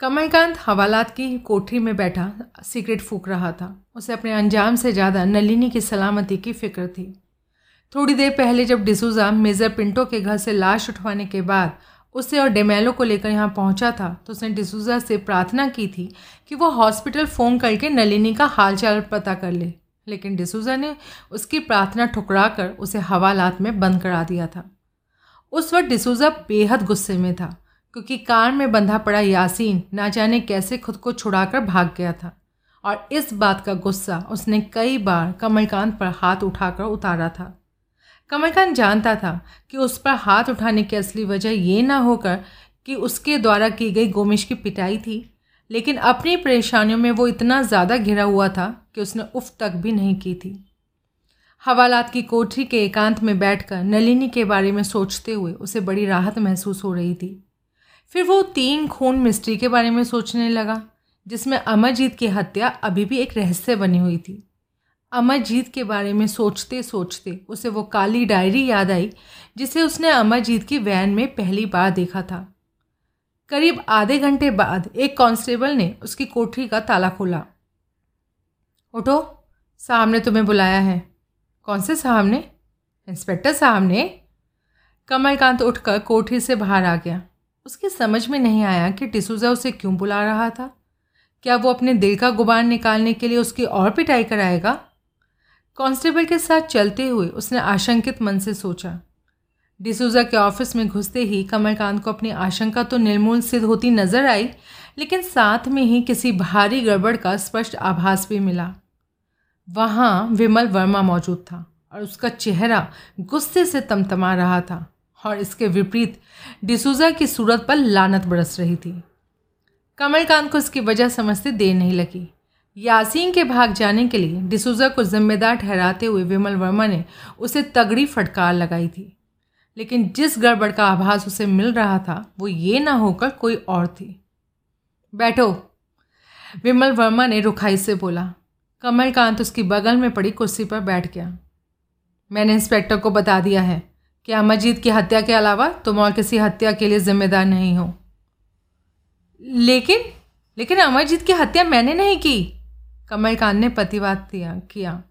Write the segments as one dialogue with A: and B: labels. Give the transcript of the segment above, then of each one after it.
A: कमलकांत हवालात की कोठरी में बैठा, सिगरेट फूक रहा था। उसे अपने अंजाम से ज़्यादा नलिनी की सलामती की फ़िक्र थी। थोड़ी देर पहले जब डिसूजा मेजर पिंटो के घर से लाश उठवाने के बाद उसे और डेमेलो को लेकर यहाँ पहुँचा था तो उसने डिसूजा से प्रार्थना की थी कि वो हॉस्पिटल फ़ोन करके नलिनी का हालचाल पता कर ले। लेकिन डिसूजा ने उसकी प्रार्थना ठुकरा कर उसे हवालात में बंद करा दिया था। उस वक्त डिसूजा बेहद गुस्से में था। क्योंकि कार में बंधा पड़ा यासीन ना जाने कैसे खुद को छुड़ाकर भाग गया था। और इस बात का गुस्सा उसने कई बार कमलकांत पर हाथ उठाकर उतारा था। कमलकांत जानता था कि उस पर हाथ उठाने की असली वजह ये ना होकर कि उसके द्वारा की गई गोमिश की पिटाई थी, लेकिन अपनी परेशानियों में वो इतना ज़्यादा घिरा हुआ था कि उसने उफ तक भी नहीं की थी। हवालात की कोठरी के एकांत में बैठकर नलिनी के बारे में सोचते हुए उसे बड़ी राहत महसूस हो रही थी। फिर वो तीन खून मिस्ट्री के बारे में सोचने लगा, जिसमें अमरजीत की हत्या अभी भी एक रहस्य बनी हुई थी। अमरजीत के बारे में सोचते सोचते उसे वो काली डायरी याद आई, जिसे उसने अमरजीत की वैन में पहली बार देखा था। करीब आधे घंटे बाद एक कांस्टेबल ने उसकी कोठरी का ताला खोला। उठो साहब ने तुम्हें बुलाया है। कौन से साहब ने इंस्पेक्टर साहब ने कमलकांत उठकर कोठरी से बाहर आ गया। उसकी समझ में नहीं आया कि टिसूजा उसे क्यों बुला रहा था। क्या वो अपने दिल का गुबार निकालने के लिए उसकी और पिटाई कराएगा? कांस्टेबल के साथ चलते हुए उसने आशंकित मन से सोचा। डिसूजा के ऑफ़िस में घुसते ही कमलकांत को अपनी आशंका तो निर्मूल सिद्ध होती नज़र आई, लेकिन साथ में ही किसी भारी गड़बड़ का स्पष्ट आभास भी मिला। वहाँ विमल वर्मा मौजूद था और उसका चेहरा गुस्से से तमतमा रहा था। और इसके विपरीत, डिसूजा की सूरत पर लानत बरस रही थी। कमलकांत को इसकी वजह समझते देर नहीं लगी। यासीन के भाग जाने के लिए डिसूजा को जिम्मेदार ठहराते हुए विमल वर्मा ने उसे तगड़ी फटकार लगाई थी। लेकिन जिस गड़बड़ का आभास उसे मिल रहा था, वो ये ना होकर कोई और थी। बैठो। विमल वर्मा ने रुखाई से बोला। कमलकांत उसकी बगल में पड़ी कुर्सी पर बैठ गया। मैंने इंस्पेक्टर को बता दिया है। कि अमरजीत की हत्या के अलावा तुम और किसी हत्या के लिए जिम्मेदार नहीं हो। लेकिन लेकिन अमरजीत की हत्या मैंने नहीं की। कमलकांत ने प्रतिवाद किया।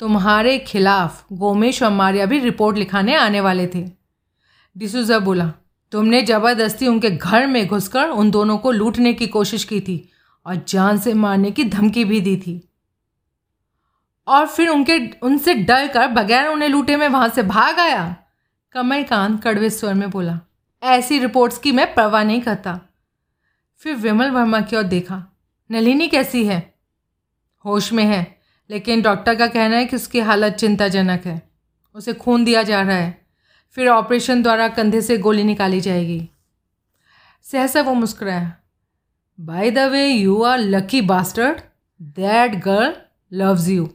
A: तुम्हारे खिलाफ गोमेश और मारिया भी रिपोर्ट लिखाने आने वाले थे। डिसूजा बोला, तुमने ज़बरदस्ती उनके घर में घुसकर उन दोनों को लूटने की कोशिश की थी और जान से मारने की धमकी भी दी थी। और फिर उनके, उनसे डर कर बगैर उन्हें लूटे में वहाँ से भाग आया। कमलकांत कड़वे स्वर में बोला, ऐसी रिपोर्ट्स की मैं परवाह नहीं करता. फिर विमल वर्मा की ओर देखा, नलिनी कैसी है? होश में है, लेकिन डॉक्टर का कहना है कि उसकी हालत चिंताजनक है। उसे खून दिया जा रहा है। फिर ऑपरेशन द्वारा कंधे से गोली निकाली जाएगी। सहसा वो मुस्कुराया by the way you are lucky bastard that girl loves you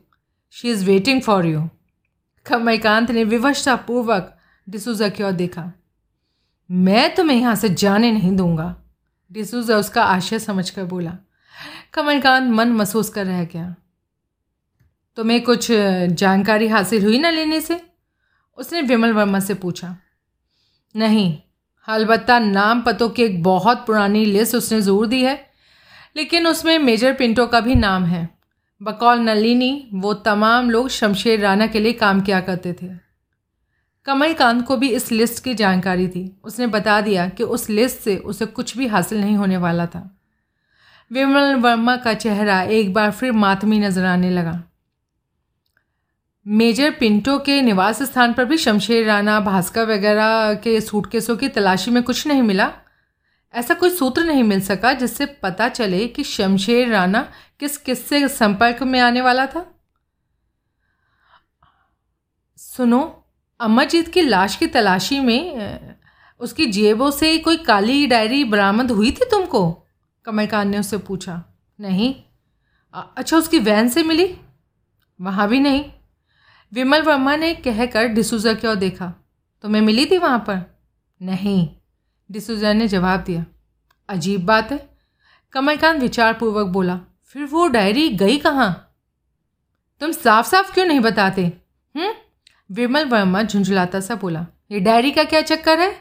A: she is waiting for you Kamalkant ने विवशतापूर्वक डिसूजा की ओर देखा। मैं तुम्हें यहाँ से जाने नहीं दूँगा। डिसूजा उसका आशय समझकर बोला, कमलकांत मन महसूस कर रह गया। तुम्हें कुछ जानकारी हासिल हुई ना लेने से? उसने विमल वर्मा से पूछा। नहीं, अलबत्ता नाम पतों की एक बहुत पुरानी लिस्ट उसने ज़रूर दी है, लेकिन उसमें मेजर पिंटो का भी नाम है। बकौल नलिनी, वो तमाम लोग शमशेर राना के लिए काम किया करते थे। कमलकांत को भी इस लिस्ट की जानकारी थी। उसने बता दिया कि उस लिस्ट से उसे कुछ भी हासिल नहीं होने वाला था। विमल वर्मा का चेहरा एक बार फिर मातमी नज़र आने लगा। मेजर पिंटो के निवास स्थान पर भी शमशेर राणा, भास्कर वगैरह के सूटकेसों की तलाशी में कुछ नहीं मिला। ऐसा कोई सूत्र नहीं मिल सका जिससे पता चले कि शमशेर राणा किस किससे संपर्क में आने वाला था। सुनो अमरजीत की लाश की तलाशी में उसकी जेबों से कोई काली डायरी बरामद हुई थी तुमको? कमलकांत ने उससे पूछा। नहीं। अच्छा उसकी वैन से मिली? वहाँ भी नहीं। विमल वर्मा ने कहकर डिसूजा की ओर देखा। तुम्हें मिली थी वहाँ पर? नहीं। डिसूजा ने जवाब दिया। अजीब बात है। कमलकांत विचारपूर्वक बोला। फिर वो डायरी गई कहाँ? तुम साफ़ साफ़ क्यों नहीं बताते? हम्म? विमल वर्मा झुंझुलाता सा बोला, ये डायरी का क्या चक्कर है?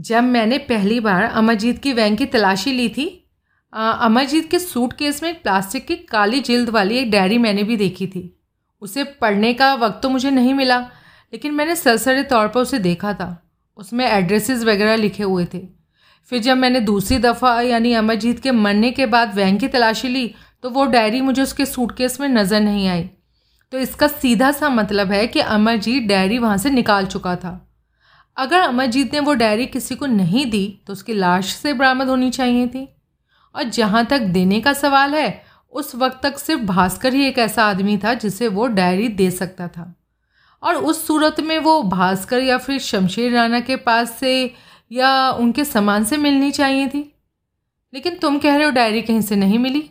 A: जब मैंने पहली बार अमरजीत की वैन की तलाशी ली थी अमरजीत के सूट केस में प्लास्टिक की काली जिल्द वाली एक डायरी मैंने भी देखी थी। उसे पढ़ने का वक्त तो मुझे नहीं मिला, लेकिन मैंने सरसरे तौर पर उसे देखा था। उसमें एड्रेसेस वगैरह लिखे हुए थे। फिर जब मैंने दूसरी दफ़ा यानी अमरजीत के मरने के बाद वैन की तलाशी ली तो वो डायरी मुझे उसके सूटकेस में नज़र नहीं आई। तो इसका सीधा सा मतलब है कि अमरजीत डायरी वहाँ से निकाल चुका था। अगर अमरजीत ने वो डायरी किसी को नहीं दी तो उसकी लाश से बरामद होनी चाहिए थी। और जहाँ तक देने का सवाल है, उस वक्त तक सिर्फ़ भास्कर ही एक ऐसा आदमी था जिसे वो डायरी दे सकता था। और उस सूरत में वो भास्कर या फिर शमशेर राना के पास से या उनके सामान से मिलनी चाहिए थी। लेकिन तुम कह रहे हो डायरी कहीं से नहीं मिली?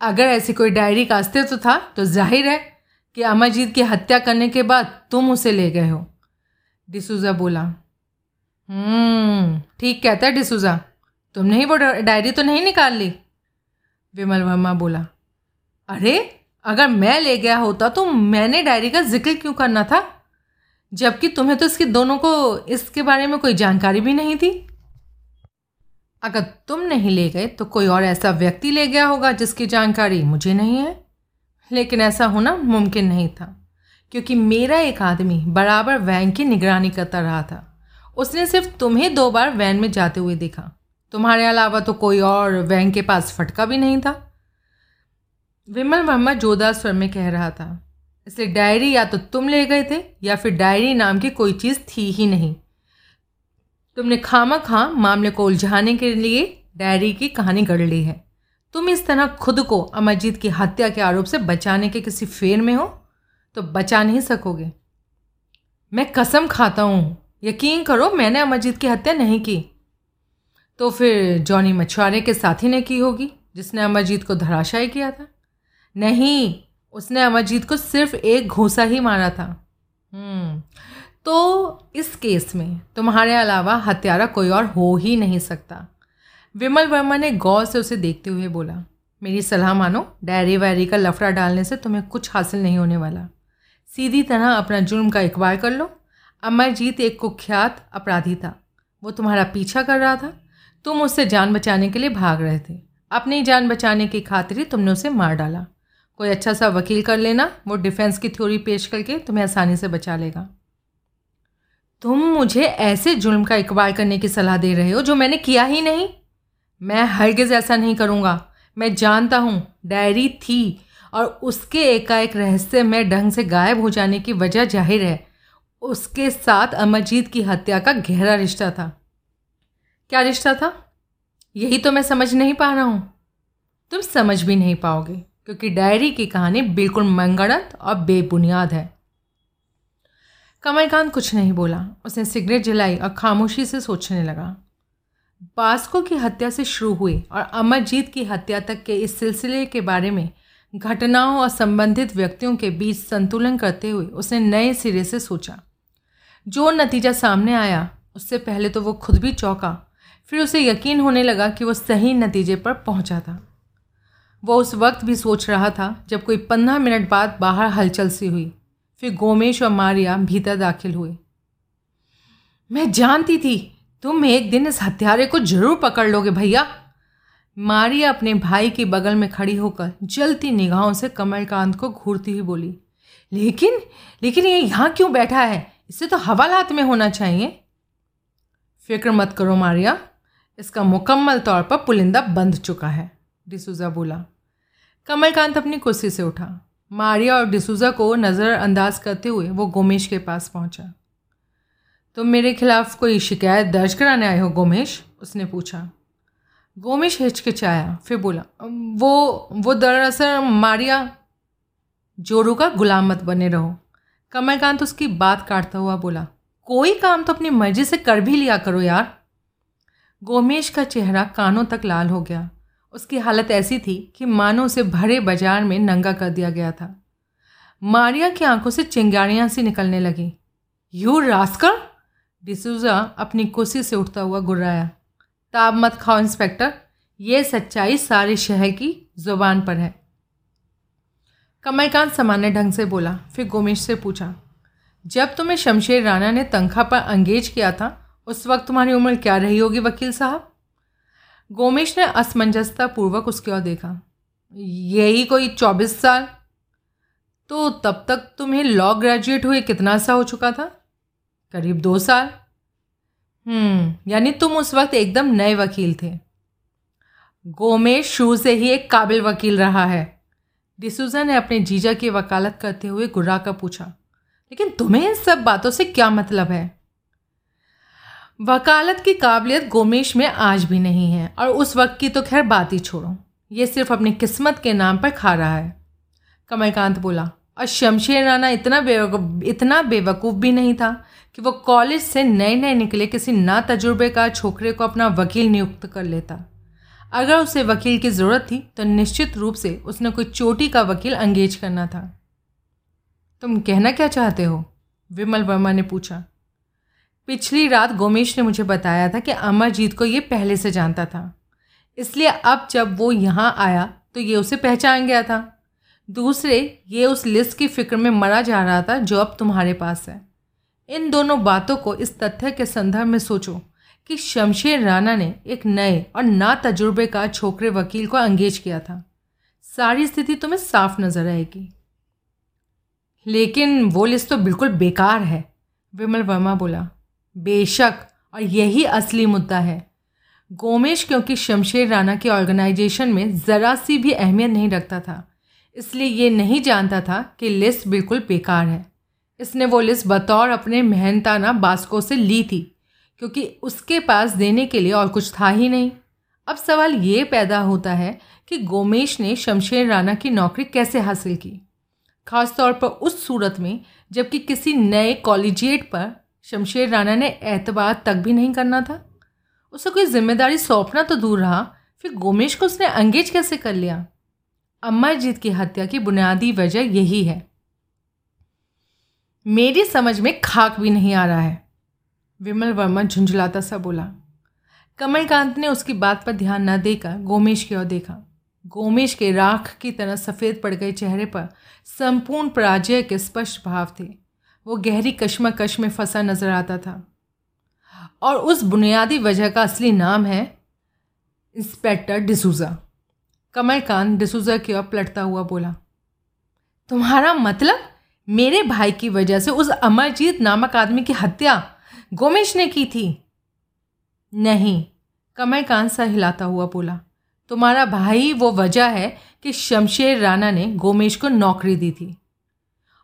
A: अगर ऐसी कोई डायरी का अस्तित्व था तो ज़ाहिर है कि अमरजीत की हत्या करने के बाद तुम उसे ले गए हो। डिसूजा बोला हम्म, ठीक कहता है डिसूजा। तुमने ही वो डायरी तो नहीं निकाल ली? विमल वर्मा बोला अरे अगर मैं ले गया होता तो मैंने डायरी का ज़िक्र क्यों करना था? जबकि तुम्हें तो इसके दोनों को इसके बारे में कोई जानकारी भी नहीं थी। अगर तुम नहीं ले गए तो कोई और ऐसा व्यक्ति ले गया होगा जिसकी जानकारी मुझे नहीं है। लेकिन ऐसा होना मुमकिन नहीं था, क्योंकि मेरा एक आदमी बराबर वैन की निगरानी करता रहा था। उसने सिर्फ़ तुम्हें दो बार वैन में जाते हुए देखा। तुम्हारे अलावा तो कोई और वैन के पास फटका भी नहीं था। विमल वर्मा जोदा स्वर में कह रहा था इसलिए डायरी या तो तुम ले गए थे, या फिर डायरी नाम की कोई चीज़ थी ही नहीं। तुमने खामा खां मामले को उलझाने के लिए डायरी की कहानी गढ़ ली है। तुम इस तरह खुद को अमरजीत की हत्या के आरोप से बचाने के किसी फेर में हो तो बचा नहीं सकोगे। मैं कसम खाता हूँ। यकीन करो मैंने अमरजीत की हत्या नहीं की। तो फिर जॉनी मछुआरे के साथी ने की होगी जिसने अमरजीत को धराशायी किया था? नहीं उसने अमरजीत को सिर्फ़ एक घूसा ही मारा था। हम्म, तो इस केस में तुम्हारे अलावा हत्यारा कोई और हो ही नहीं सकता। विमल वर्मा ने गौर से उसे देखते हुए बोला, मेरी सलाह मानो, डायरी वायरी का लफड़ा डालने से तुम्हें कुछ हासिल नहीं होने वाला। सीधी तरह अपना जुर्म का इकबार कर लो। अमरजीत एक कुख्यात अपराधी था। वो तुम्हारा पीछा कर रहा था। तुम उससे जान बचाने के लिए भाग रहे थे। अपनी जान बचाने की खातिर तुमने उसे मार डाला। कोई अच्छा सा वकील कर लेना, वो डिफेंस की थ्योरी पेश करके तुम्हें आसानी से बचा लेगा। तुम मुझे ऐसे जुल्म का इकबाल करने की सलाह दे रहे हो जो मैंने किया ही नहीं। मैं हरगिज़ ऐसा नहीं करूँगा। मैं जानता हूँ, डायरी थी, और उसके एकाएक रहस्य में ढंग से गायब हो जाने की वजह ज़ाहिर है। उसके साथ अमरजीत की हत्या का गहरा रिश्ता था। क्या रिश्ता था? यही तो मैं समझ नहीं पा रहा हूँ। तुम समझ भी नहीं पाओगे, क्योंकि डायरी की कहानी बिल्कुल मंगड़त और बेबुनियाद है। कमलकांत कुछ नहीं बोला। उसने सिगरेट जलाई और खामोशी से सोचने लगा। बास्को की हत्या से शुरू हुई और अमरजीत की हत्या तक के इस सिलसिले के बारे में घटनाओं और संबंधित व्यक्तियों के बीच संतुलन करते हुए उसने नए सिरे से सोचा। जो नतीजा सामने आया, उससे पहले तो वो खुद भी चौंका। फिर उसे यकीन होने लगा कि वो सही नतीजे पर पहुँचा था। वो उस वक्त भी सोच रहा था जब कोई पंद्रह मिनट बाद बाहर हलचल सी हुई। फिर गोमेश और मारिया भीतर दाखिल हुए। मैं जानती थी, तुम एक दिन इस हत्यारे को ज़रूर पकड़ लोगे भैया। मारिया अपने भाई के बगल में खड़ी होकर जलती निगाहों से कमलकांत को घूरती हुई बोली, लेकिन लेकिन ये यहाँ क्यों बैठा है? इसे तो हवालात में होना चाहिए। फ़िक्र मत करो मारिया, इसका मुकम्मल तौर पर पुलिंदा बंध चुका है, डिसूजा बोला। कमलकांत अपनी कुर्सी से उठा। मारिया और डिसूजा को नज़रअंदाज करते हुए वो गोमेश के पास पहुँचा। तुम तो मेरे खिलाफ कोई शिकायत दर्ज कराने आए हो, गोमेश? उसने पूछा। गोमेश हिचकिचाया, फिर बोला, वो वो दरअसल मारिया जोरू का गुलाम मत बने रहो। कमलकांत उसकी बात काटता हुआ बोला, कोई काम तो अपनी मर्ज़ी से कर भी लिया करो यार। गोमेश का चेहरा कानों तक लाल हो गया। उसकी हालत ऐसी थी कि मानो उसे भरे बाज़ार में नंगा कर दिया गया था। मारिया की आँखों से चिंगारियाँ सी निकलने लगी। यू रास्कर डिसूजा अपनी कुर्सी से उठता हुआ गुर्राया। ताब मत खाओ, इंस्पेक्टर। ये सच्चाई सारे शहर की ज़ुबान पर है। कमलकांत सामान्य ढंग से बोला, फिर गोमेश से पूछा, जब तुम्हें शमशेर राणा ने तनख्वाह पर अंगेज किया था, उस वक्त तुम्हारी उम्र क्या रही होगी, वकील साहब? गोमेश ने असमंजसता पूर्वक उसकी ओर देखा। यही कोई चौबीस साल? तो तब तक तुम्हें लॉ ग्रेजुएट हुए कितना सा हो चुका था? करीब दो साल। हम्म यानी तुम उस वक्त एकदम नए वकील थे। गोमेश शुरू से ही एक काबिल वकील रहा है। डिसूजा ने अपने जीजा की वकालत करते हुए गुर्रा का पूछा, लेकिन तुम्हें इन सब बातों से क्या मतलब है? वकालत की काबिलियत गोमेश में आज भी नहीं है, और उस वक्त की तो खैर बात ही छोड़ो। ये सिर्फ़ अपनी किस्मत के नाम पर खा रहा है। कमलकांत बोला, और शमशेर राना इतना बेवकूफ़ इतना बेवकूफ़ भी नहीं था कि वो कॉलेज से नए नए निकले किसी ना तजुर्बेकार छोकरे को अपना वकील नियुक्त कर लेता। अगर उसे वकील की ज़रूरत थी तो निश्चित रूप से उसने कोई चोटी का वकील अंगेज करना था। तुम कहना क्या चाहते हो? विमल वर्मा ने पूछा। पिछली रात गोमेश ने मुझे बताया था कि अमरजीत को ये पहले से जानता था। इसलिए अब जब वो यहाँ आया तो ये उसे पहचान गया था। दूसरे, ये उस लिस्ट की फ़िक्र में मरा जा रहा था जो अब तुम्हारे पास है। इन दोनों बातों को इस तथ्य के संदर्भ में सोचो कि शमशेर राणा ने एक नए और ना तजुर्बेकार छोकरे वकील को अंगेज किया था। सारी स्थिति तुम्हें साफ़ नज़र आएगी। लेकिन वो लिस्ट तो बिल्कुल बेकार है, विमल वर्मा बोला। बेशक, और यही असली मुद्दा है। गोमेश क्योंकि शमशेर राणा के ऑर्गेनाइजेशन में ज़रा सी भी अहमियत नहीं रखता था, इसलिए ये नहीं जानता था कि लिस्ट बिल्कुल बेकार है। इसने वो लिस्ट बतौर अपने मेहनताना बास्को से ली थी, क्योंकि उसके पास देने के लिए और कुछ था ही नहीं। अब सवाल ये पैदा होता है कि गोमेश ने शमशेर राणा की नौकरी कैसे हासिल की खास तौर पर उस सूरत में, जबकि किसी नए कॉलेजिएट पर शमशेर राणा ने एतबार तक भी नहीं करना था। उसे कोई ज़िम्मेदारी सौंपना तो दूर रहा, फिर गोमेश को उसने अंगेज कैसे कर लिया? अमरजीत की हत्या की बुनियादी वजह यही है। मेरी समझ में खाक भी नहीं आ रहा है, विमल वर्मा झुंझलाता सा बोला। कमलकांत ने उसकी बात पर ध्यान न देकर गोमेश की ओर देखा। गोमेश के राख की तरह सफ़ेद पड़ गए चेहरे पर संपूर्ण पराजय के स्पष्ट भाव थे। वो गहरी कश्मकश में फंसा नज़र आता था। और उस बुनियादी वजह का असली नाम है इंस्पेक्टर डिसूजा। कमलकांत डिसूजा की ओर पलटता हुआ बोला, तुम्हारा मतलब मेरे भाई की वजह से उस अमरजीत नामक आदमी की हत्या गोमेश ने की थी? नहीं कमलकांत सा हिलाता हुआ बोला, तुम्हारा भाई वो वजह है कि शमशेर राणा ने गोमेश को नौकरी दी थी।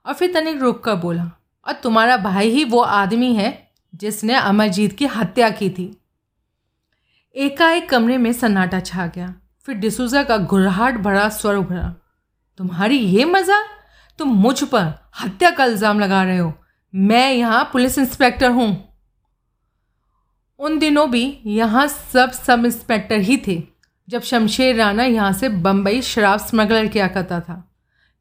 A: और फिर तनिक रुक कर बोला और तुम्हारा भाई ही वो आदमी है जिसने अमरजीत की हत्या की थी। एकाएक कमरे में सन्नाटा छा गया। फिर डिसूजा का घुरहाट भरा स्वर उभरा। तुम्हारी ये मज़ा तुम मुझ पर हत्या का इल्ज़ाम लगा रहे हो। मैं यहाँ पुलिस इंस्पेक्टर हूँ। उन दिनों भी यहाँ सब सब इंस्पेक्टर ही थे, जब शमशेर राणा यहाँ से बम्बई शराब स्मगलर किया करता था।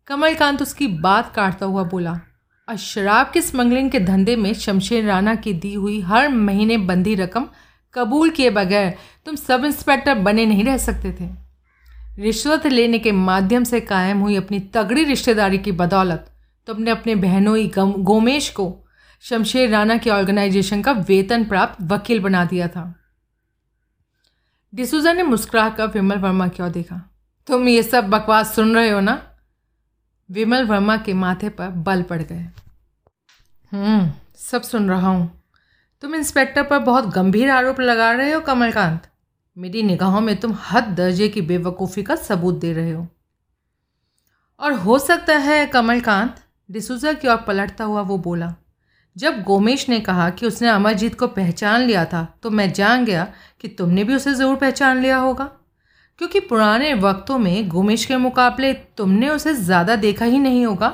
A: कमलकांत उसकी बात काटता हुआ बोला शराब के स्मगलिंग के धंधे में शमशेर राणा की दी हुई हर महीने बंदी रकम कबूल किए बगैर तुम सब इंस्पेक्टर बने नहीं रह सकते थे। रिश्वत लेने के माध्यम से कायम हुई अपनी तगड़ी रिश्तेदारी की बदौलत। तुमने अपने बहनोई गोमेश को शमशेर राणा के ऑर्गेनाइजेशन का वेतन प्राप्त वकील बना दिया था। डिसूजा ने मुस्कुरा कर विमल वर्मा की ओर देखा। तुम ये सब बकवास सुन रहे हो ना? विमल वर्मा के माथे पर बल पड़ गए। हम्म सब सुन रहा हूँ। तुम इंस्पेक्टर पर बहुत गंभीर आरोप लगा रहे हो, कमलकांत। मेरी निगाहों में तुम हद दर्जे की बेवकूफ़ी का सबूत दे रहे हो। और हो सकता है, कमलकांत, डिसूजा की ओर पलटता हुआ वो बोला, जब गोमेश ने कहा कि उसने अमरजीत को पहचान लिया था तो मैं जान गया कि तुमने भी उसे ज़रूर पहचान लिया होगा। क्योंकि पुराने वक्तों में गोमेश के मुकाबले तुमने उसे ज़्यादा देखा ही नहीं होगा।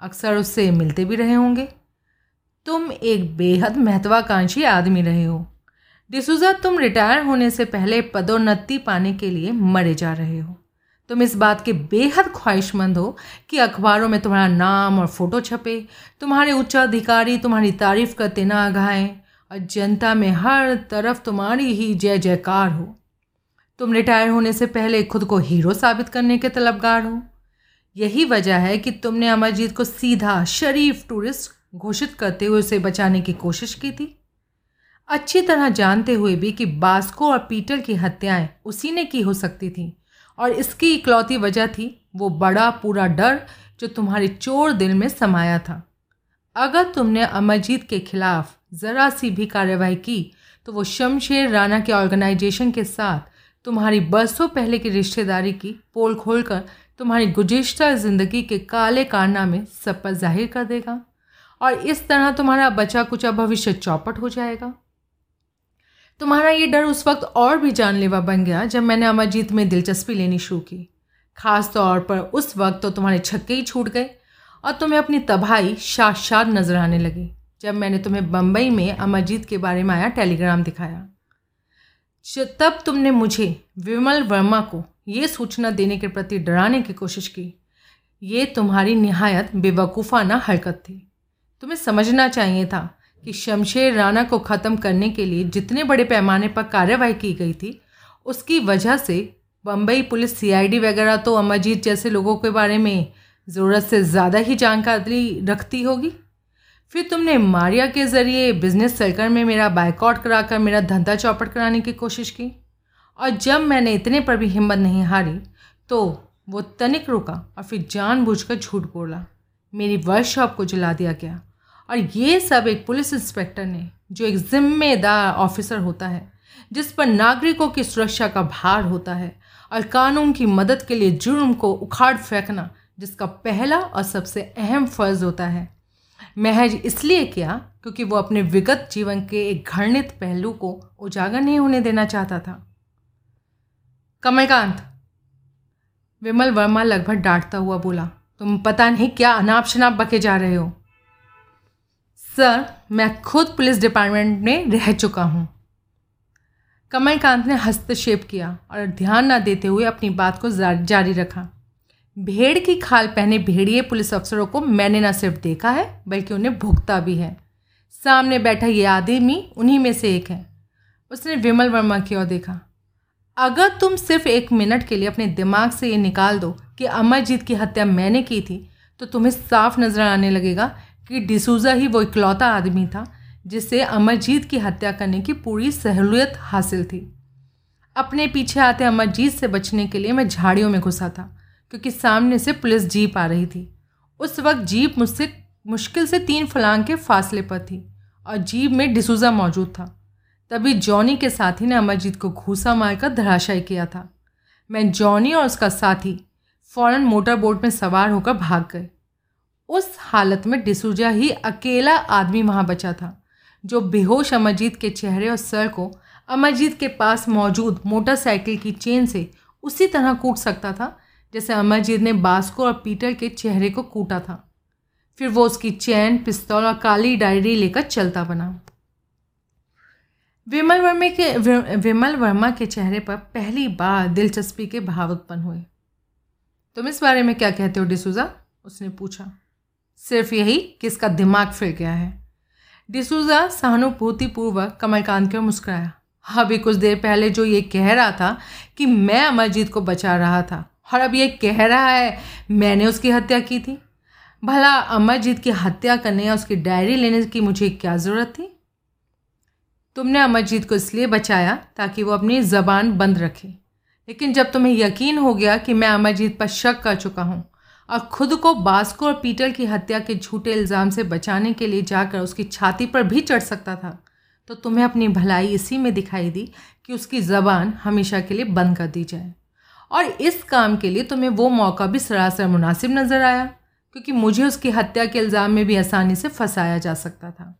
A: अक्सर उससे मिलते भी रहे होंगे। तुम एक बेहद महत्वाकांक्षी आदमी रहे हो। डिसूजा, तुम रिटायर होने से पहले पदोन्नति पाने के लिए मरे जा रहे हो। तुम इस बात के बेहद ख्वाहिशमंद हो कि अखबारों में तुम्हारा नाम और फ़ोटो छपे, तुम्हारे उच्चाधिकारी तुम्हारी तारीफ़ करते ना गाएँ और जनता में हर तरफ़ तुम्हारी ही जय जयकार हो। तुम रिटायर होने से पहले खुद को हीरो साबित करने के तलबगार हो। यही वजह है कि तुमने अमरजीत को सीधा शरीफ टूरिस्ट घोषित करते हुए उसे बचाने की कोशिश की थी। अच्छी तरह जानते हुए भी कि बास्को और पीटर की हत्याएँ उसी ने की हो सकती थी और इसकी इकलौती वजह थी वो बड़ा पूरा डर जो तुम्हारे चोर दिल में समाया था। अगर तुमने अमरजीत के खिलाफ ज़रा सी भी कार्रवाई की तो वो शमशेर राणा के ऑर्गेनाइजेशन के साथ तुम्हारी बरसों पहले की रिश्तेदारी की पोल खोलकर तुम्हारी गुजशत ज़िंदगी के काले कारनामे सब पर ज़ाहिर कर देगा और इस तरह तुम्हारा बचा कुचा भविष्य चौपट हो जाएगा। तुम्हारा ये डर उस वक्त और भी जानलेवा बन गया जब मैंने अमरजीत में दिलचस्पी लेनी शुरू की। खास तौर पर उस वक्त तो तुम्हारे छक्के ही छूट गए और तुम्हें अपनी तबाही शाद नज़र आने लगी जब मैंने तुम्हें बम्बई में अमरजीत के बारे में आया टेलीग्राम दिखाया। तब तुमने मुझे विमल वर्मा को ये सूचना देने के प्रति डराने की कोशिश की। ये तुम्हारी निहायत बेवकूफ़ाना हरकत थी। तुम्हें समझना चाहिए था कि शमशेर राणा को ख़त्म करने के लिए जितने बड़े पैमाने पर कार्रवाई की गई थी, उसकी वजह से बम्बई पुलिस सीआईडी वगैरह तो अमरजीत जैसे लोगों के बारे में ज़रूरत से ज़्यादा ही जानकारी रखती होगी। फिर तुमने मारिया के ज़रिए बिज़नेस सर्कल में मेरा बाइकआउट कराकर मेरा धंधा चौपट कराने की कोशिश की। और जब मैंने इतने पर भी हिम्मत नहीं हारी तो वो तनिक रुका और फिर जानबूझकर झूठ बोला। मेरी वर्कशॉप को जला दिया गया। और ये सब एक पुलिस इंस्पेक्टर ने, जो एक जिम्मेदार ऑफिसर होता है, जिस पर नागरिकों की सुरक्षा का भार होता है और कानून की मदद के लिए जुर्म को उखाड़ फेंकना, जिसका पहला और सबसे अहम फ़र्ज़ होता है महज इसलिए किया क्योंकि वो अपने विगत जीवन के एक घृणित पहलू को उजागर नहीं होने देना चाहता था। कमलकांत, विमल वर्मा लगभग डांटता हुआ बोला, तुम पता नहीं क्या अनाप शनाप बके जा रहे हो? सर, मैं खुद पुलिस डिपार्टमेंट में रह चुका हूँ। कमलकांत ने हस्तक्षेप किया और ध्यान न देते हुए अपनी बात को जारी रखा। भेड़ की खाल पहने भेड़िए पुलिस अफसरों को मैंने न सिर्फ़ देखा है, बल्कि उन्हें भुगता भी है। सामने बैठा ये आदमी उन्हीं में से एक है। उसने विमल वर्मा की ओर देखा। अगर तुम सिर्फ़ एक मिनट के लिए अपने दिमाग से ये निकाल दो कि अमरजीत की हत्या मैंने की थी तो तुम्हें साफ़ नज़र आने लगेगा कि डिसूज़ा ही वो इकलौता आदमी था, जिससे अमरजीत की हत्या करने की पूरी सहूलियत हासिल थी। अपने पीछे आते अमरजीत से बचने के लिए मैं झाड़ियों में घुसा था। क्योंकि सामने से पुलिस जीप आ रही थी। उस वक्त जीप मुझसे मुश्किल से तीन फलांग के फासले पर थी और जीप में डिसूज़ा मौजूद था। तभी जॉनी के साथी ने अमरजीत को घूसा मारकर धराशायी किया था। मैं जॉनी और उसका साथी फ़ौरन मोटर बोट में सवार होकर भाग गए। उस हालत में डिसूजा ही अकेला आदमी वहाँ बचा था, जो बेहोश अमरजीत के चेहरे और सर को अमरजीत के पास मौजूद मोटरसाइकिल की चेन से उसी तरह कूट सकता था जैसे अमरजीत ने बास्को और पीटर के चेहरे को कूटा था। फिर वो उसकी चैन, पिस्तौल और काली डायरी लेकर चलता बना। विमल वर्मा के विमल वर्मा के चेहरे पर पहली बार दिलचस्पी के भाव उत्पन्न हुए। तुम इस बारे में क्या कहते हो डिसूजा? उसने पूछा। सिर्फ़ यही कि इसका दिमाग फिर गया है। डिसूजा सहानुभूतिपूर्वक कमलकांत की ओर मुस्कुराया। अभी कुछ देर पहले जो ये कह रहा था कि मैं अमरजीत को बचा रहा था और अब ये कह रहा है, मैंने उसकी हत्या की थी। भला अमरजीत की हत्या करने या उसकी डायरी लेने की मुझे क्या ज़रूरत थी? तुमने अमरजीत को इसलिए बचाया ताकि वो अपनी ज़बान बंद रखे। लेकिन जब तुम्हें यकीन हो गया कि मैं अमरजीत पर शक कर चुका हूँ और खुद को बास्को और पीटर की हत्या के झूठे इल्ज़ाम से बचाने के लिए जाकर उसकी छाती पर भी चढ़ सकता था तो तुम्हें अपनी भलाई इसी में दिखाई दी कि उसकी ज़बान हमेशा के लिए बंद कर दी जाए। और इस काम के लिए तुम्हें वो मौका भी सरासर मुनासिब नज़र आया, क्योंकि मुझे उसकी हत्या के इल्ज़ाम में भी आसानी से फंसाया जा सकता था।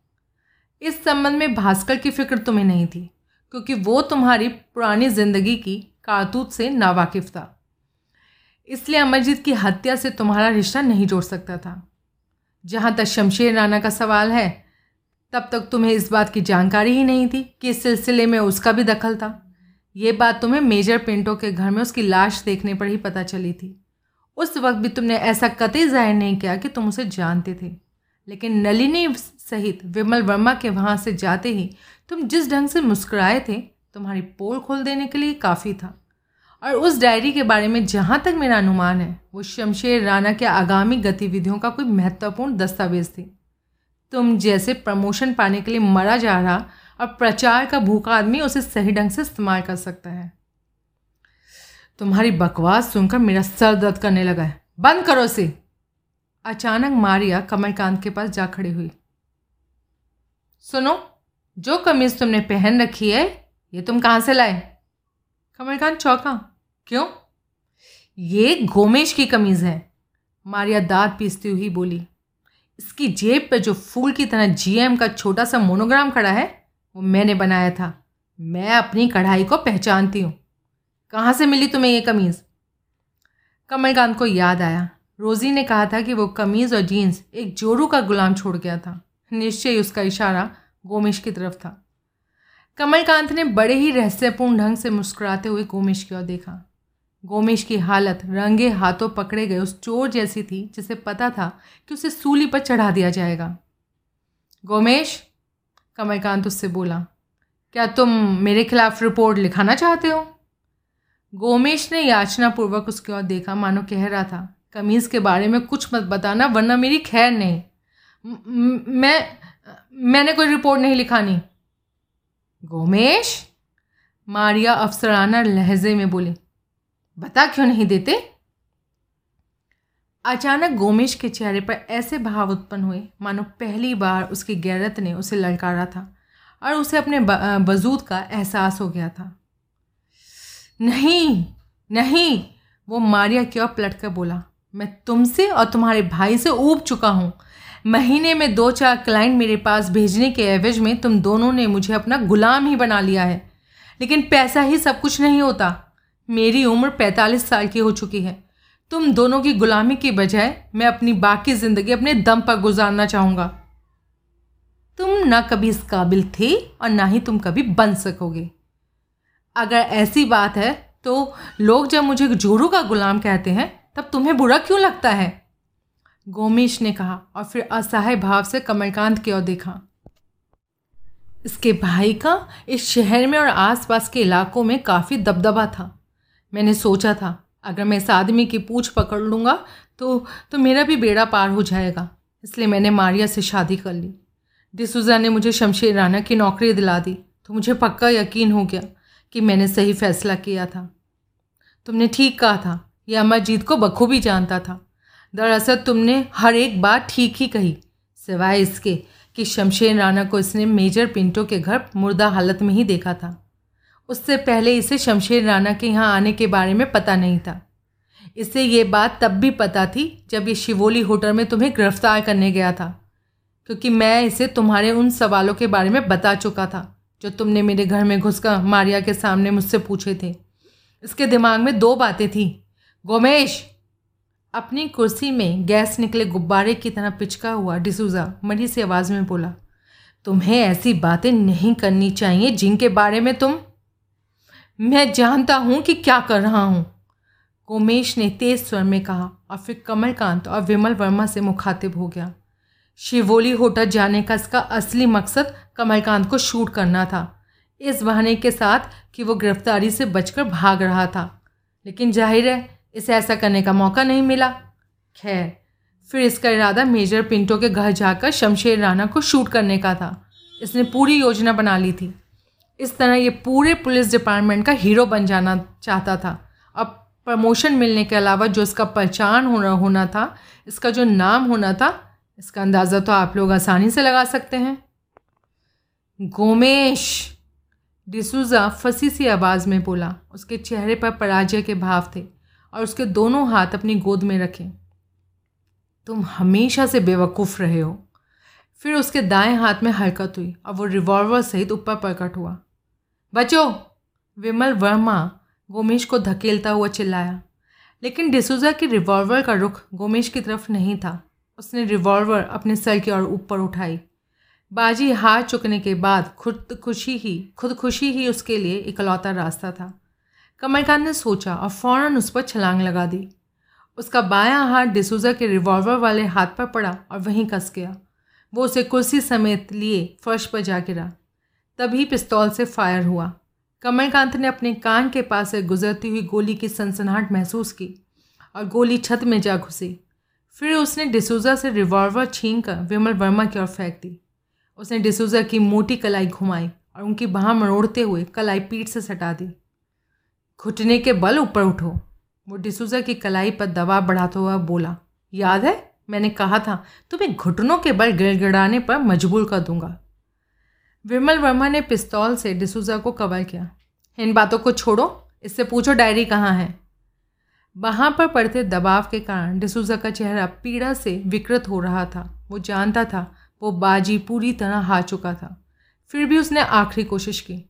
A: इस संबंध में भास्कर की फ़िक्र तुम्हें नहीं थी, क्योंकि वो तुम्हारी पुरानी ज़िंदगी की कारतूत से नावाकिफ़ था। इसलिए अमरजीत की हत्या से तुम्हारा रिश्ता नहीं जोड़ सकता था। जहाँ तक शमशेर राना का सवाल है, तब तक तुम्हें इस बात की जानकारी ही नहीं थी कि इस सिलसिले में उसका भी दखल था। ये बात तुम्हें मेजर पिंटो के घर में उसकी लाश देखने पर ही पता चली थी। उस वक्त भी तुमने ऐसा कतई ज़ाहिर नहीं किया कि तुम उसे जानते थे। लेकिन नलिनी सहित विमल वर्मा के वहाँ से जाते ही तुम जिस ढंग से मुस्कुराए थे, तुम्हारी पोल खोल देने के लिए काफ़ी था। और उस डायरी के बारे में जहाँ तक मेरा अनुमान है, वो शमशेर राणा के आगामी गतिविधियों का कोई महत्वपूर्ण दस्तावेज़ थी। तुम जैसे प्रमोशन पाने के लिए मरा जा रहा और प्रचार का भूखा आदमी उसे सही ढंग से इस्तेमाल कर सकता है। तुम्हारी बकवास सुनकर मेरा सर दर्द करने लगा है। बंद करो इसे। अचानक मारिया कमलकांत के पास जा खड़ी हुई। सुनो, जो कमीज तुमने पहन रखी है, ये तुम कहाँ से लाए? कमलकांत चौका। क्यों? ये गोमेश की कमीज है। मारिया दांत पीसती हुई बोली। इसकी जेब पे जो फूल की तरह जीएम का छोटा सा मोनोग्राम खड़ा है वो मैंने बनाया था। मैं अपनी कढ़ाई को पहचानती हूँ। कहाँ से मिली तुम्हें ये कमीज़? कमलकांत को याद आया। रोज़ी ने कहा था कि वो कमीज़ और जीन्स एक जोरू का गुलाम छोड़ गया था। निश्चय उसका इशारा गोमेश की तरफ़ था। कमलकांत ने बड़े ही रहस्यपूर्ण ढंग से मुस्कुराते हुए गोमेश की ओर देखा। गोमेश की हालत रंगे हाथों पकड़े गए उस चोर जैसी थी, जिसे पता था कि उसे सूली पर चढ़ा दिया जाएगा। गोमेश कमलकांत उससे बोला, क्या तुम मेरे खिलाफ रिपोर्ट लिखाना चाहते हो? गोमेश ने याचनापूर्वक उसकी ओर देखा। मानो कह रहा था, कमीज़ के बारे में कुछ मत बताना, वरना मेरी खैर नहीं। मैं मैंने कोई रिपोर्ट नहीं लिखानी। गोमेश? मारिया अफसराना लहजे में बोली, बता क्यों नहीं देते? अचानक गोमेश के चेहरे पर ऐसे भाव उत्पन्न हुए, मानो पहली बार उसकी गैरत ने उसे ललकारा था और उसे अपने वजूद का एहसास हो गया था। नहीं नहीं, वो मारिया की ओर पलट कर बोला? मैं तुमसे और तुम्हारे भाई से ऊब चुका हूँ। महीने में दो चार क्लाइंट मेरे पास भेजने के एवज में तुम दोनों ने मुझे अपना गुलाम ही बना लिया है। लेकिन पैसा ही सब कुछ नहीं होता। मेरी उम्र पैंतालीस साल की हो चुकी है। तुम दोनों की गुलामी की बजाय मैं अपनी बाकी ज़िंदगी अपने दम पर गुजारना चाहूँगा। तुम ना कभी इस काबिल थे और ना ही तुम कभी बन सकोगे। अगर ऐसी बात है तो लोग जब मुझे जोरू का गुलाम कहते हैं, तब तुम्हें बुरा क्यों लगता है? गोमेश ने कहा और फिर असहाय भाव से कमलकांत की ओर देखा। इसके भाई का इस शहर में और आसपास के इलाकों में काफ़ी दबदबा था। मैंने सोचा था अगर मैं इस आदमी की पूछ पकड़ लूँगा तो तो मेरा भी बेड़ा पार हो जाएगा। इसलिए मैंने मारिया से शादी कर ली। डिसूजा ने मुझे शमशेर राना की नौकरी दिला दी। तो मुझे पक्का यकीन हो गया कि मैंने सही फैसला किया था। तुमने ठीक कहा था। यह अमरजीत को बखूबी जानता था। दरअसल तुमने हर एक बात ठीक ही कही, सिवाय इसके कि शमशेर राना को इसने मेजर पिंटो के घर मुर्दा हालत में ही देखा था। उससे पहले इसे शमशेर राना के यहाँ आने के बारे में पता नहीं था। इसे ये बात तब भी पता थी जब ये शिवोली होटल में तुम्हें गिरफ़्तार करने गया था, क्योंकि मैं इसे तुम्हारे उन सवालों के बारे में बता चुका था, जो तुमने मेरे घर में घुसकर मारिया के सामने मुझसे पूछे थे। इसके दिमाग में दो बातें थीं। गोमेश, अपनी कुर्सी में गैस निकले गुब्बारे की तरह पिचका हुआ डिसूजा मरी सी आवाज़ में बोला, तुम्हें ऐसी बातें नहीं करनी चाहिए जिनके बारे में तुम मैं जानता हूँ कि क्या कर रहा हूँ। गोमेश ने तेज स्वर में कहा और फिर कमलकांत और विमल वर्मा से मुखातिब हो गया। शिवोली होटल जाने का इसका असली मकसद कमलकांत को शूट करना था। इस बहाने के साथ कि वो गिरफ्तारी से बचकर भाग रहा था। लेकिन ज़ाहिर है, इसे ऐसा करने का मौका नहीं मिला। खैर, फिर इसका इरादा मेजर पिंटो के घर जाकर शमशेर राणा को शूट करने का था। इसने पूरी योजना बना ली थी। इस तरह ये पूरे पुलिस डिपार्टमेंट का हीरो बन जाना चाहता था। अब प्रमोशन मिलने के अलावा जो इसका पहचान होना होना था, इसका जो नाम होना था, इसका अंदाज़ा तो आप लोग आसानी से लगा सकते हैं। गोमेश डिसूजा फंसी सी आवाज़ में बोला। उसके चेहरे पर पराजय के भाव थे और उसके दोनों हाथ अपनी गोद में रखे। तुम हमेशा से बेवकूफ़ रहे हो। फिर उसके दाएँ हाथ में हरकत हुई और वो रिवॉल्वर सहित ऊपर प्रकट हुआ। बचो विमल वर्मा गोमेश को धकेलता हुआ चिल्लाया, लेकिन डिसूजा की रिवॉल्वर का रुख गोमेश की तरफ़ नहीं था। उसने रिवॉल्वर अपने सर की ओर ऊपर उठाई। बाजी हार चुकने के बाद खुद खुशी ही खुद खुशी ही उसके लिए इकलौता रास्ता था। कमलकांत ने सोचा और फ़ौरन उस पर छलांग लगा दी। उसका बायां हाथ डिसूजा के रिवॉल्वर वाले हाथ पर पड़ा और वहीं कस गया। वो उसे कुर्सी समेत लिए फर्श पर जा गिरा। तभी पिस्तौल से फायर हुआ। कमलकांत ने अपने कान के पास से गुजरती हुई गोली की सनसनाहट महसूस की और गोली छत में जा घुसी। फिर उसने डिसूजा से रिवॉल्वर छीन कर विमल वर्मा की ओर फेंक दी। उसने डिसूजा की मोटी कलाई घुमाई और उनकी बाह मरोड़ते हुए कलाई पीठ से सटा दी। घुटने के बल ऊपर उठो। वो डिसूजा की कलाई पर दबाव बढ़ाता हुआ बोला, याद है? मैंने कहा था, तुम्हें घुटनों के बल गिड़गिड़ाने पर मजबूर कर दूँगा। विमल वर्मा ने पिस्तौल से डिसूजा को कवर किया। इन बातों को छोड़ो, इससे पूछो डायरी कहाँ है। वहाँ पर पड़ते दबाव के कारण डिसूजा का चेहरा पीड़ा से विकृत हो रहा था। वो जानता था, वो बाजी पूरी तरह हार चुका था। फिर भी उसने आखिरी कोशिश की।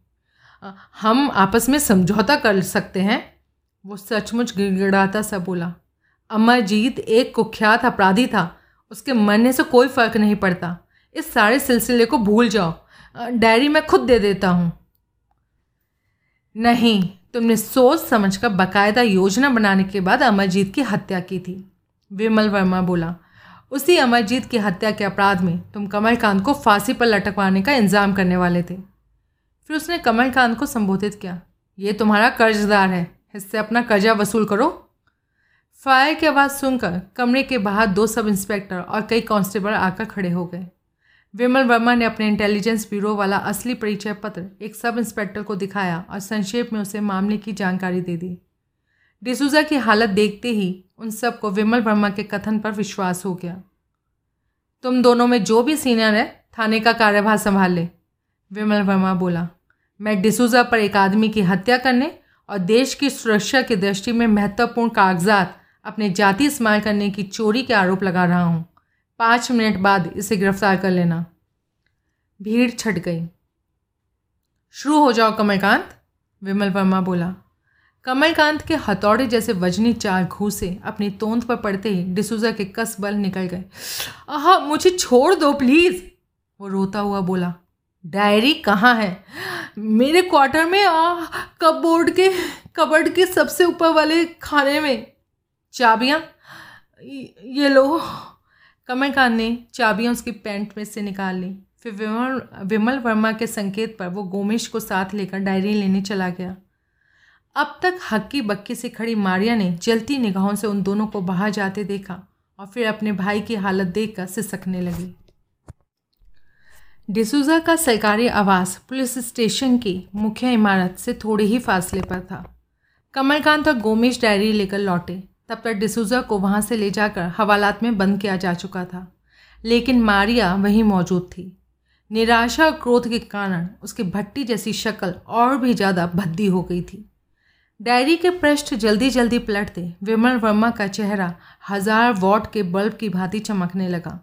A: हम आपस में समझौता कर सकते हैं? वो सचमुच गिड़गिड़ाता सा बोला। अमरजीत एक कुख्यात अपराधी था। उसके मरने से कोई फ़र्क नहीं पड़ता। इस सारे सिलसिले को भूल जाओ। डायरी मैं खुद दे देता हूँ। नहीं, तुमने सोच समझ कर बाकायदा योजना बनाने के बाद अमरजीत की हत्या की थी। विमल वर्मा बोला, उसी अमरजीत की हत्या के अपराध में तुम कमलकांत को फांसी पर लटकवाने का इंतज़ाम करने वाले थे। फिर उसने कमलकांत को संबोधित किया, ये तुम्हारा कर्जदार है, इससे अपना कर्जा वसूल करो। फायर की आवाज़ सुनकर कमरे के बाहर दो सब इंस्पेक्टर और कई कांस्टेबल आकर खड़े हो गए। विमल वर्मा ने अपने इंटेलिजेंस ब्यूरो वाला असली परिचय पत्र एक सब इंस्पेक्टर को दिखाया और संक्षेप में उसे मामले की जानकारी दे दी। डिसूजा की हालत देखते ही उन सबको विमल वर्मा के कथन पर विश्वास हो गया। तुम दोनों में जो भी सीनियर है, थाने का कार्यभार संभाल ले, विमल वर्मा बोला। मैं डिसूजा पर एक आदमी की हत्या करने और देश की सुरक्षा की दृष्टि में महत्वपूर्ण कागजात अपने जाति इस्तेमाल करने की चोरी के आरोप लगा रहा हूँ। पाँच मिनट बाद इसे गिरफ़्तार कर लेना। भीड़ छट गई। शुरू हो जाओ, कमलकांत। विमल वर्मा बोला। कमलकांत के हथौड़े जैसे वजनी चार घूसे अपनी तोंद पर पड़ते ही डिसूजा के कस बल निकल गए। आह, मुझे छोड़ दो, प्लीज़, वो रोता हुआ बोला। डायरी कहाँ है? मेरे क्वार्टर में, आ, कपबोर्ड के, कबर्ड के सबसे ऊपर वाले खाने में। चाबियाँ? ये लो। कमलकांत ने चाबियाँ उसकी पैंट में से निकाल ली। फिर विमल विमल वर्मा के संकेत पर वो गोमेश को साथ लेकर डायरी लेने चला गया। अब तक हक्की बक्की से खड़ी मारिया ने जलती निगाहों से उन दोनों को बाहर जाते देखा और फिर अपने भाई की हालत देखकर सिसकने लगी। डिसूजा का सरकारी आवास पुलिस स्टेशन की मुख्य इमारत से थोड़े ही फासले पर था। कमलकांत और गोमेश डायरी लेकर लौटे। तब तक डिसूजा को वहाँ से ले जाकर हवालात में बंद किया जा चुका था। लेकिन मारिया वहीं मौजूद थी। निराशा और क्रोध के कारण उसकी भट्टी जैसी शक्ल और भी ज़्यादा भद्दी हो गई थी। डायरी के पृष्ठ जल्दी जल्दी पलटते विमल वर्मा का चेहरा हज़ार वॉट के बल्ब की भांति चमकने लगा।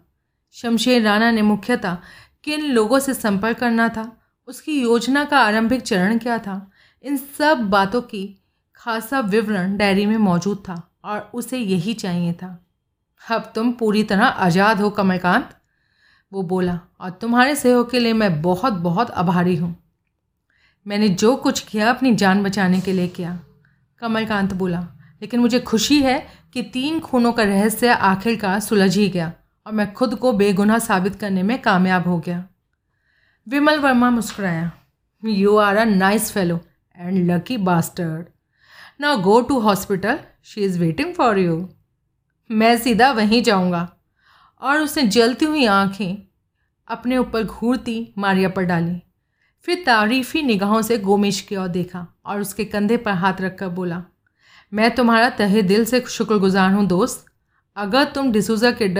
A: शमशेर राणा ने मुख्यतः किन लोगों से संपर्क करना था, उसकी योजना का आरंभिक चरण क्या था, इन सब बातों की खासा विवरण डायरी में मौजूद था। और उसे यही चाहिए था। अब तुम पूरी तरह आज़ाद हो, कमलकांत, वो बोला, और तुम्हारे सहयोग के लिए मैं बहुत बहुत आभारी हूँ। मैंने जो कुछ किया, अपनी जान बचाने के लिए किया, कमलकांत बोला। लेकिन मुझे खुशी है कि तीन खूनों का रहस्य आखिरकार सुलझ ही गया, और मैं खुद को बेगुनाह साबित करने में कामयाब हो गया। विमल वर्मा मुस्कुराया। You are a nice fellow and lucky bastard now go to hospital she is waiting for you मैं सीधा वहीं जाऊँगा। और उसने जलती हुई आँखें अपने ऊपर घूरती, मारिया पर डाली। फिर तारीफी निगाहों से गोमेश की ओर देखा और उसके कंधे पर हाथ रखकर बोला, मैं तुम्हारा तहे दिल से शुक्रगुजार हूँ दोस्त। अगर तुम डिसूजा के